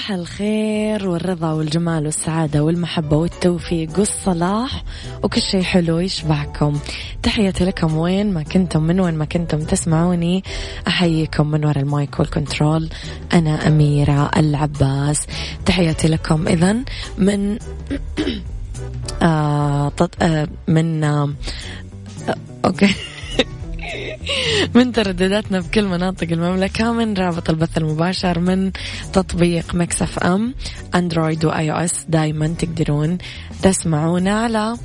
صباح الخير والرضا والجمال والسعادة والمحبة والتوفيق والصلاح. وكل شيء حلو يشبعكم. تحياتي لكم وين ما كنتم من وين ما كنتم تسمعوني. أحييكم من وراء ال mic وال control. أنا أميرة العباس. تحياتي لكم. إذا من آه آه من آه okay. من تردداتنا بكل مناطق المملكة من رابط البث المباشر من تطبيق Mix FM Android و iOS دايما تقدرون تسمعونا على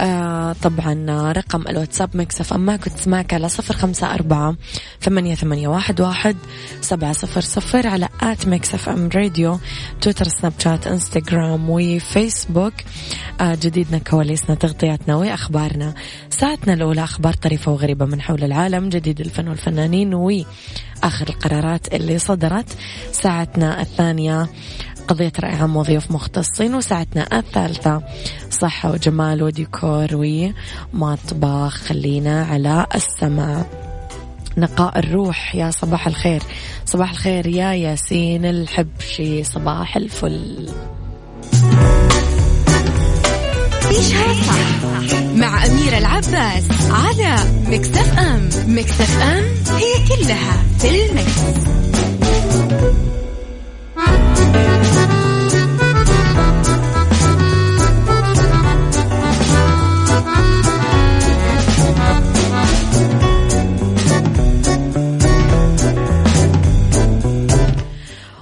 آه طبعا رقم الواتساب Mix FM ما كنت على صفر خمسة أربعة ثمانية, ثمانية واحد, واحد سبعة صفر صفر على at Mix FM Radio تويتر سناب شات إنستغرام وفيسبوك آه جديدنا كواليسنا تغطياتنا وأخبارنا ساعتنا الأولى أخبار طريفة وغريبة من حول العالم جديد الفن والفنانين وآخر القرارات اللي صدرت. ساعتنا الثانية قضية رأي عام وضيوف مختصين وساعتنا الثالثة صحة وجمال وديكور ومطبخ. خلينا على السماء. نقاء الروح. يا صباح الخير. صباح الخير يا ياسين الحبشي. صباح الفل. عيشها صح مع أميرة العباس على مكتف أم مكتف أم هي كلها في المكس.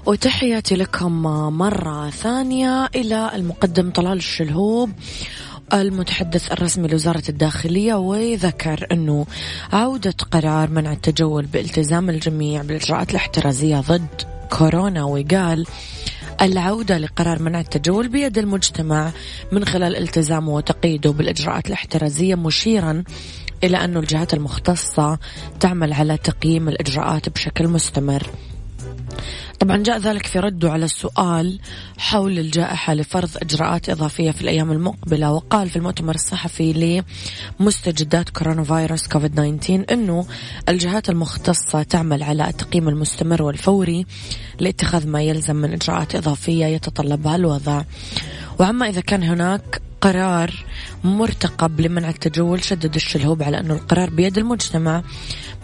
وتحياتي لكم مرة ثانية إلى المقدم طلال الشلهوب المتحدث الرسمي لوزارة الداخلية وذكر أنه عودة قرار منع التجول بالتزام الجميع بالإجراءات الاحترازية ضد كورونا وقال العودة لقرار منع التجول بيد المجتمع من خلال التزامه وتقييده بالإجراءات الاحترازية مشيرا إلى أن الجهات المختصة تعمل على تقييم الإجراءات بشكل مستمر. طبعا جاء ذلك في رده على السؤال حول الجائحة لفرض إجراءات إضافية في الأيام المقبلة وقال في المؤتمر الصحفي لمستجدات كورونا فيروس كوفيد 19 أنه الجهات المختصة تعمل على التقييم المستمر والفوري لاتخاذ ما يلزم من إجراءات إضافية يتطلبها الوضع وعما إذا كان هناك قرار مرتقب لمنع التجول شدد الشلهوب على أنه القرار بيد المجتمع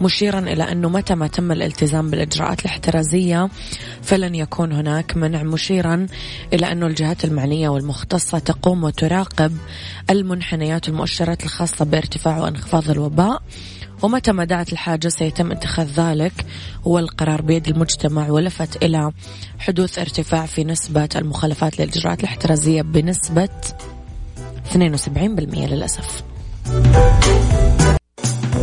مشيرا إلى أنه متى ما تم الالتزام بالإجراءات الاحترازية فلن يكون هناك منع مشيرا إلى أنه الجهات المعنية والمختصة تقوم وتراقب المنحنيات والمؤشرات الخاصة بارتفاع وانخفاض الوباء. ومتى ما دعت الحاجة سيتم اتخاذ ذلك والقرار بيد المجتمع ولفت إلى حدوث ارتفاع في نسبة المخالفات للإجراءات الاحترازية بنسبة 72% للأسف.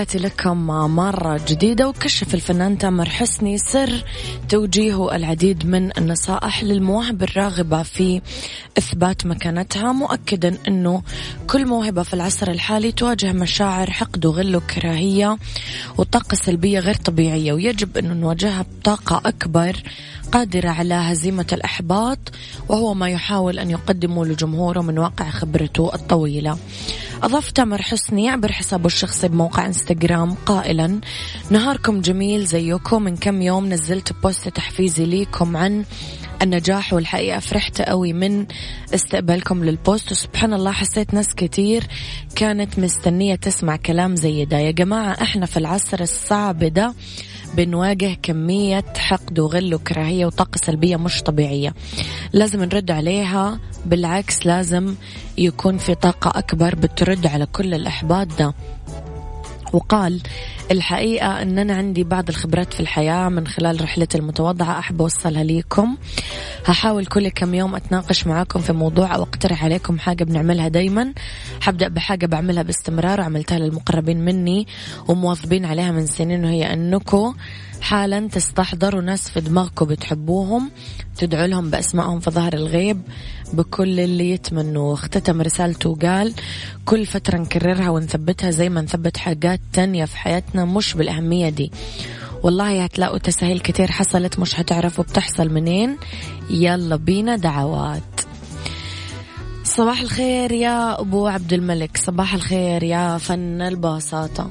تحياتي لكم مرة جديدة وكشف الفنان تامر حسني سر توجيه العديد من النصائح للمواهب الراغبة في إثبات مكانتها مؤكدا أنه كل موهبة في العصر الحالي تواجه مشاعر حقد وغل وكراهية وطاقة سلبية غير طبيعية ويجب أنه نواجهها بطاقة أكبر قادرة على هزيمة الإحباط وهو ما يحاول أن يقدمه لجمهوره من واقع خبرته الطويلة. أضاف تامر حسني عبر حسابه الشخصي بموقع إنستغرام قائلا نهاركم جميل زيكم. من كم يوم نزلت بوست تحفيزي ليكم عن النجاح والحقيقة. فرحت قوي من استقبالكم للبوست. وسبحان الله حسيت ناس كتير كانت مستنية تسمع كلام زي ده. يا جماعة إحنا في العصر الصعب ده بنواجه كمية حقد وغل وكراهية وطاقة سلبية مش طبيعية. لازم نرد عليها بالعكس لازم يكون في طاقة أكبر بترد على كل الإحباط ده. وقال الحقيقة أن أنا عندي بعض الخبرات في الحياة من خلال رحلتي المتواضعة. أحب أوصلها ليكم. هحاول كل كم يوم أتناقش معاكم في موضوع أو أقترح عليكم حاجة بنعملها دايما. حبدأ بحاجة بعملها باستمرار وعملتها للمقربين مني ومواظبين عليها من سنين وهي أنكم حالا تستحضروا ناس في دماغكم بتحبوهم تدعوا لهم بأسمائهم في ظهر الغيب بكل اللي يتمنوا اختتم رسالته وقال كل فترة نكررها ونثبتها زي ما نثبت حاجات تانية في حياتنا مش بالأهمية دي. والله هتلاقوا تسهيل كتير حصلت مش هتعرفوا بتحصل منين. يلا بينا دعوات. صباح الخير يا أبو عبد الملك صباح الخير يا فن البساطة.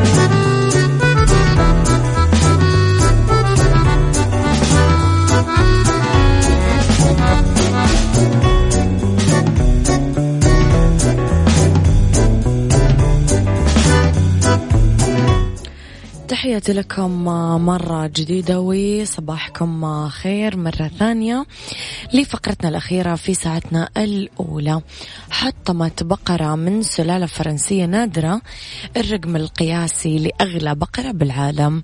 تحياتي لكم مرة جديدة وصباحكم خير مرة ثانية لفقرتنا الأخيرة في ساعتنا الأولى. حطمت بقرة من سلالة فرنسية نادرة الرقم القياسي لأغلى بقرة بالعالم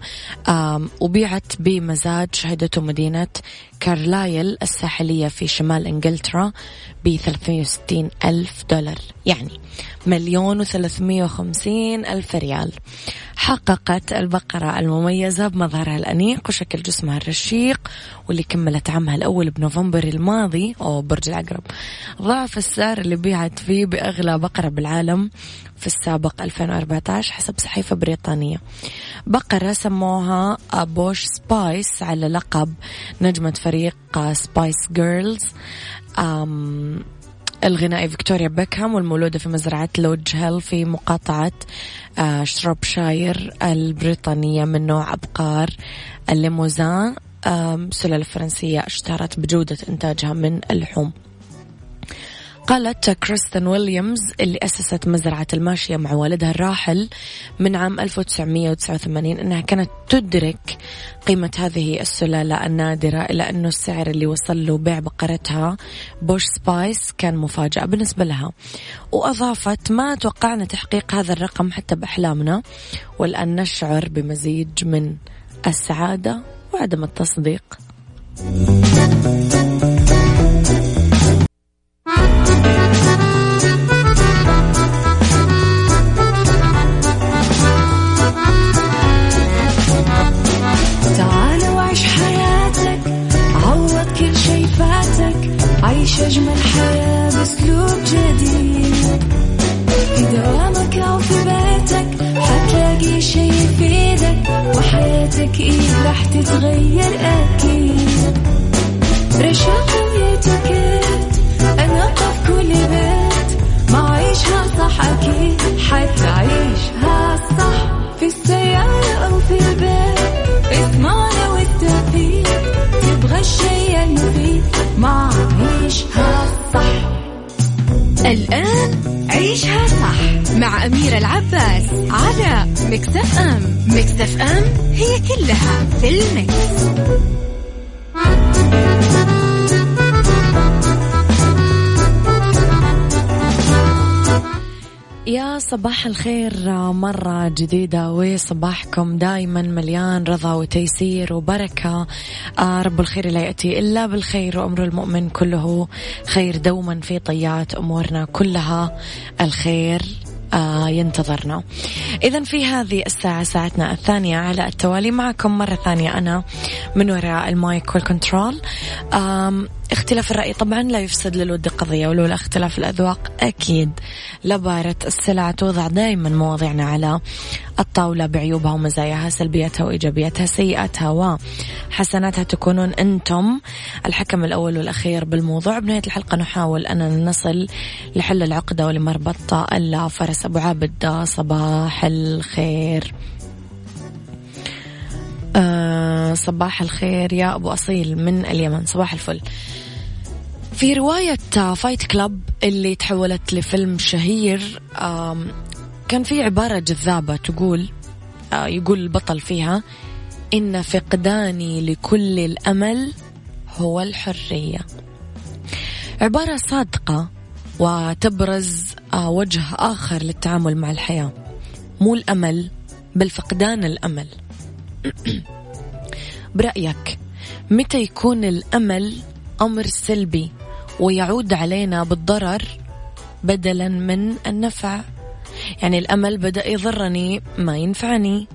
وبيعت بمزاج شهدته مدينة كارلايل الساحلية في شمال إنجلترا ب 360 ألف دولار يعني مليون وثلاثمية وخمسين ألف ريال. حققت البقرة المميزة بمظهرها الأنيق وشكل جسمها الرشيق واللي كملت عامها الأول بنوفمبر الماضي. أو برج العقرب. ضعف السعر اللي بيعت فيه بأغلى بقرة بالعالم في السابق 2014 حسب صحيفة بريطانية. بقرة سموها Posh Spice على لقب نجمة فريق Spice Girls الغنائي فيكتوريا بيكهام والمولودة في مزرعة لوج هيل في مقاطعة آه، شروبشاير البريطانية من نوع أبقار الليموزان سلالة فرنسية اشتهرت بجودة إنتاجها من اللحوم. قالت كريستن ويليامز اللي أسست مزرعة الماشية مع والدها الراحل من عام 1989 أنها كانت تدرك قيمة هذه السلالة النادرة إلى أنه السعر اللي وصل له بيع بقرتها بوش سبايس كان مفاجأة بالنسبة لها. وأضافت ما توقعنا تحقيق هذا الرقم حتى بأحلامنا والآن نشعر بمزيج من السعادة وعدم التصديق. حتعيشها في السيارة أو في البيت. اسمعنا تبغى الشي المفيد. عيشها الآن عيشها صح. مع أميرة العباس على مكتف أم. مكتف أم هي كلها في المكس. يا صباح الخير مرة جديدة وصباحكم دايما مليان رضا وتيسير وبركة. آه رب الخير لا يأتي إلا بالخير وأمر المؤمن كله خير دوما في طيات أمورنا كلها الخير آه ينتظرنا. إذا في هذه الساعة ساعتنا الثانية على التوالي معكم مرة ثانية أنا من وراء ال mike وال control. اختلاف الرأي طبعا لا يفسد للود قضية ولولا اختلاف الأذواق أكيد. لبارة السلع توضع دائما مواضيعنا على الطاولة بعيوبها ومزاياها سلبياتها وإيجابياتها سيئاتها وحسناتها. تكونون أنتم الحكم الأول والأخير بالموضوع. بنهاية الحلقة نحاول أن نصل لحل العقدة ولمربط اللا فرس أبو عابد صباح الخير. صباح الخير يا أبو أصيل من اليمن صباح الفل. في رواية فايت كلاب اللي تحولت لفيلم شهير كان في عبارة جذابة تقول آه، يقول البطل فيها إن فقداني لكل الأمل هو الحرية. عبارة صادقة وتبرز آه، وجه آخر للتعامل مع الحياة. مو الأمل بل فقدان الأمل. برأيك متى يكون الأمل أمر سلبي ويعود علينا بالضرر بدلا من النفع؟ يعني الأمل بدأ يضرني ما ينفعني.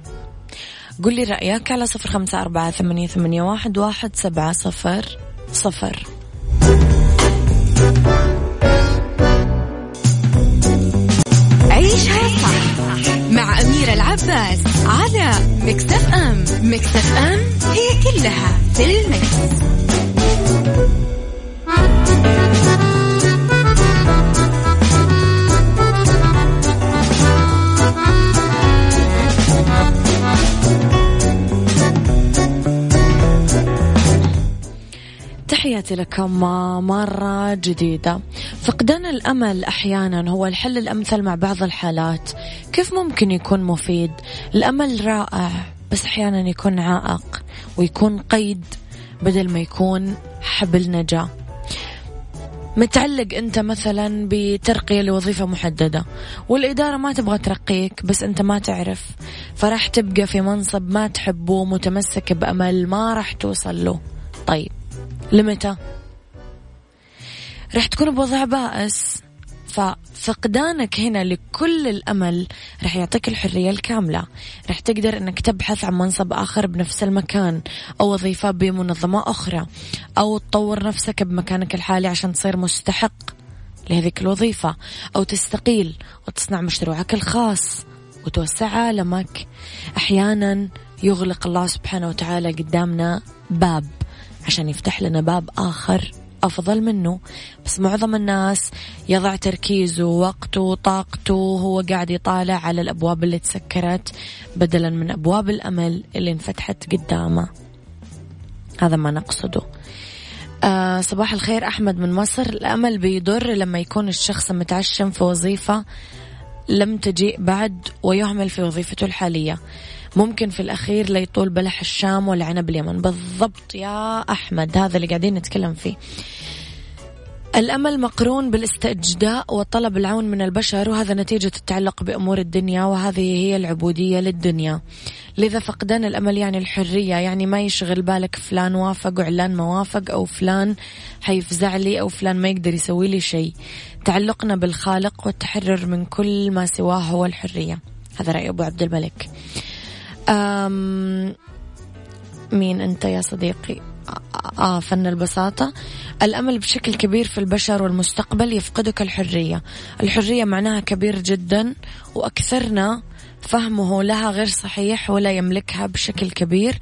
قل لي رأيك على صفر خمسة أربعة ثمانية, ثمانية واحد, واحد سبعة صفر صفر. مع أميرة العباس على مكتف أم مكتف أم هي كلها في المكس. تحياتي لكم مرة جديدة. فقدان الأمل أحيانا هو الحل الأمثل مع بعض الحالات. كيف ممكن يكون مفيد؟ الأمل رائع بس أحيانا يكون عائق ويكون قيد بدل ما يكون حبل نجاة. متعلق أنت مثلا بترقية لوظيفة محددة والإدارة ما تبغى ترقيك بس أنت ما تعرف. فراح تبقى في منصب ما تحبه متمسك بأمل ما راح توصل له. طيب لمتى؟ راح تكون بوضع بائس. ففقدانك هنا لكل الأمل راح يعطيك الحرية الكاملة. راح تقدر أنك تبحث عن منصب آخر بنفس المكان أو وظيفة بمنظمة أخرى أو تطور نفسك بمكانك الحالي عشان تصير مستحق لهذيك الوظيفة أو تستقيل وتصنع مشروعك الخاص وتوسع عالمك. أحيانا يغلق الله سبحانه وتعالى قدامنا باب. عشان يفتح لنا باب آخر أفضل منه. بس معظم الناس يضع تركيزه ووقته وطاقته وهو قاعد يطالع على الأبواب اللي تسكرت بدلا من أبواب الأمل اللي انفتحت قدامه. هذا ما نقصده. آه صباح الخير أحمد من مصر. الأمل بيضر لما يكون الشخص متعشم في وظيفة لم تجيء بعد ويهمل في وظيفته الحالية. ممكن في الأخير ليطول بلح الشام والعنب اليمن. بالضبط يا أحمد هذا اللي قاعدين نتكلم فيه. الأمل مقرون بالاستجداء وطلب العون من البشر وهذا نتيجة التعلق بأمور الدنيا وهذه هي العبودية للدنيا. لذا فقدان الأمل يعني الحرية يعني ما يشغل بالك فلان وافق وعلان ما وافق أو فلان حيفزع لي أو فلان ما يقدر يسوي لي شيء. تعلقنا بالخالق والتحرر من كل ما سواه هو الحرية. هذا رأي أبو عبد الملك. أم مين أنت يا صديقي؟ آه فن البساطة. الأمل بشكل كبير في البشر والمستقبل يفقدك الحرية. الحرية معناها كبير جدا وأكثرنا فهمه لها غير صحيح ولا يملكها بشكل كبير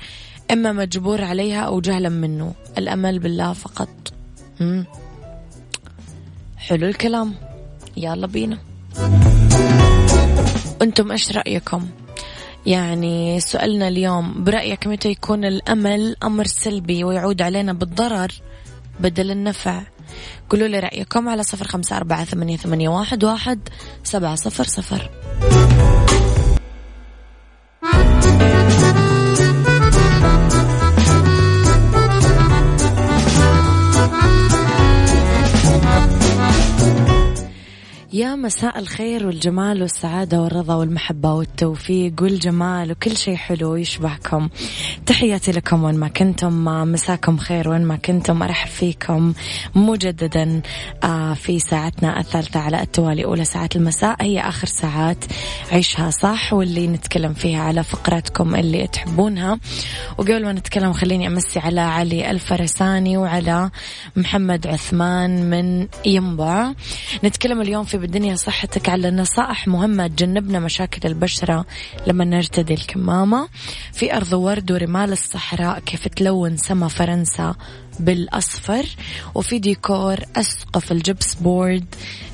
إما مجبور عليها أو جهلا منه. الأمل بالله فقط. مم. حلو الكلام. يلا بينا. أنتم إيش رأيكم؟ يعني سؤالنا اليوم برأيك متى يكون الأمل أمر سلبي ويعود علينا بالضرر بدل النفع؟ قولوا لي رأيكم على صفر خمسة أربعة ثمانية, ثمانية واحد, واحد سبعة صفر صفر. يا مساء الخير والجمال والسعادة والرضا والمحبة والتوفيق والجمال وكل شيء حلو يشبهكم تحياتي لكم وين ما كنتم مساكم خير وين ما كنتم. أرحب فيكم مجددا آه، في ساعتنا الثالثة على التوالي أولى ساعات المساء. هي آخر ساعات عيشها صح واللي نتكلم فيها على فقراتكم اللي تحبونها. وقبل ما نتكلم خليني أمسي على علي الفرساني وعلى محمد عثمان من ينبع. نتكلم اليوم في بالدنيا صحتك على نصائح مهمة تجنبنا مشاكل البشرة لما نرتدي الكمامة. في أرض ورد ورمال الصحراء كيف تلون سما فرنسا. بالأصفر وفي ديكور أسقف الجبس بورد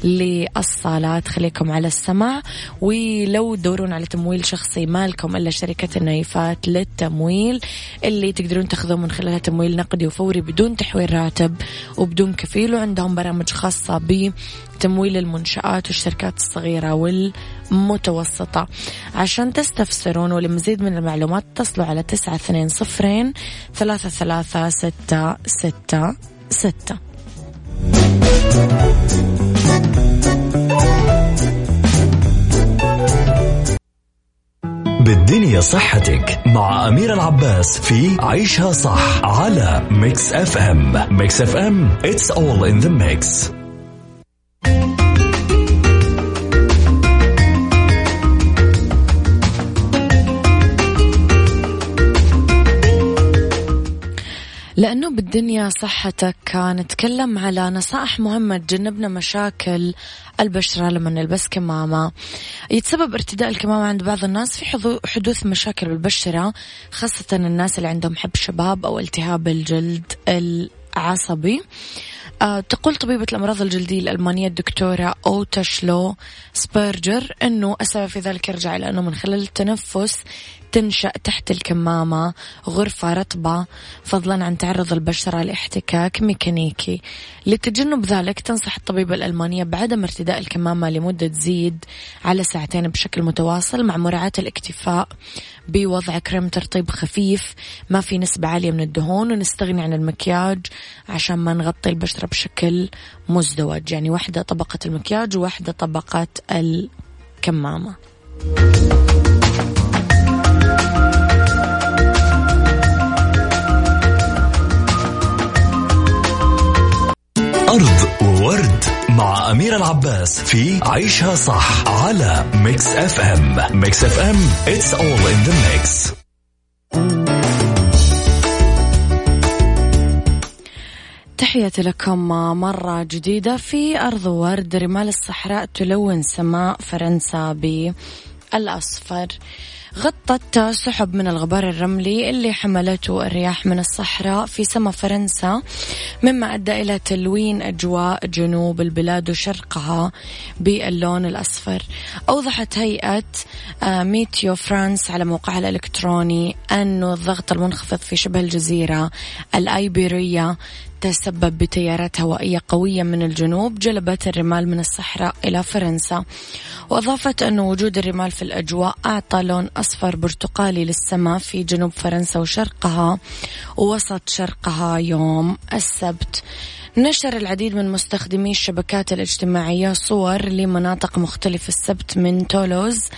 للصالات. خليكم على السمع ولو تدورون على تمويل شخصي مالكم إلا شركة النايفات للتمويل اللي تقدرون تاخذون من خلالها تمويل نقدي وفوري بدون تحويل راتب وبدون كفيل. وعندهم برامج خاصة بتمويل المنشآت والشركات الصغيرة والمتوسطة عشان تستفسرون ولمزيد من المعلومات اتصلوا على تسعة اثنين صفرين ثلاثة ثلاثة ستة ستة ستة. بالدنيا صحتك مع أمير العباس في عيشها صح على Mix FM Mix FM it's all in the mix. لأنه بالدنيا صحتك نتكلم على نصائح مهمة تجنبنا مشاكل البشرة لما نلبس كمامة. يتسبب ارتداء الكمامة عند بعض الناس في حدوث مشاكل بالبشرة خاصة الناس اللي عندهم حب شباب أو التهاب الجلد العصبي. أه تقول طبيبة الأمراض الجلدية الألمانية الدكتورة أوتا شلو سبيرجر أنه السبب في ذلك يرجع إلى أنه من خلال التنفس تنشأ تحت الكمامة غرفة رطبة فضلا عن تعرض البشرة لاحتكاك ميكانيكي. لتجنب ذلك تنصح الطبيبة الألمانية بعدم ارتداء الكمامة لمدة تزيد على ساعتين بشكل متواصل مع مراعاة الاكتفاء بوضع كريم ترطيب خفيف. ما في نسبة عالية من الدهون ونستغني عن المكياج عشان ما نغطي البشرة بشكل مزدوج. يعني واحدة طبقة المكياج وواحدة طبقة الكمامة. أرض وورد مع أمير العباس في عيشها صح على Mix FM Mix FM it's all in the mix. تحياتي لكم مرة جديدة في أرض ورد رمال الصحراء تلون سماء فرنسا بالأصفر غطت سحب من الغبار الرملي اللي حملته الرياح من الصحراء في سما فرنسا مما أدى إلى تلوين أجواء جنوب البلاد وشرقها باللون الأصفر. أوضحت هيئة آه، Météo France على موقعها الإلكتروني أن الضغط المنخفض في شبه الجزيرة الأيبيرية تسبب بتيارات هوائية قوية من الجنوب جلبت الرمال من الصحراء إلى فرنسا. وأضافت أن وجود الرمال في الأجواء أعطى لون أصفر برتقالي للسماء في جنوب فرنسا وشرقها ووسط شرقها يوم السبت. نشر العديد من مستخدمي الشبكات الاجتماعية صور لمناطق مختلفة السبت من تولوز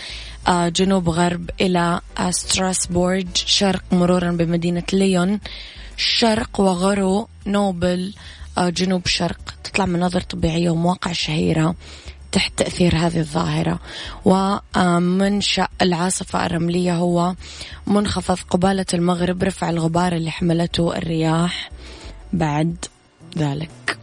آه، جنوب غرب إلى ستراسبورج شرق مرورا بمدينة ليون. شرق وغرونوبل آه، جنوب شرق. تطلع مناظر طبيعية ومواقع شهيرة تحت تأثير هذه الظاهرة. ومنشأ العاصفة الرملية هو منخفض قبالة المغرب رفع الغبار اللي حملته الرياح بعد ذلك.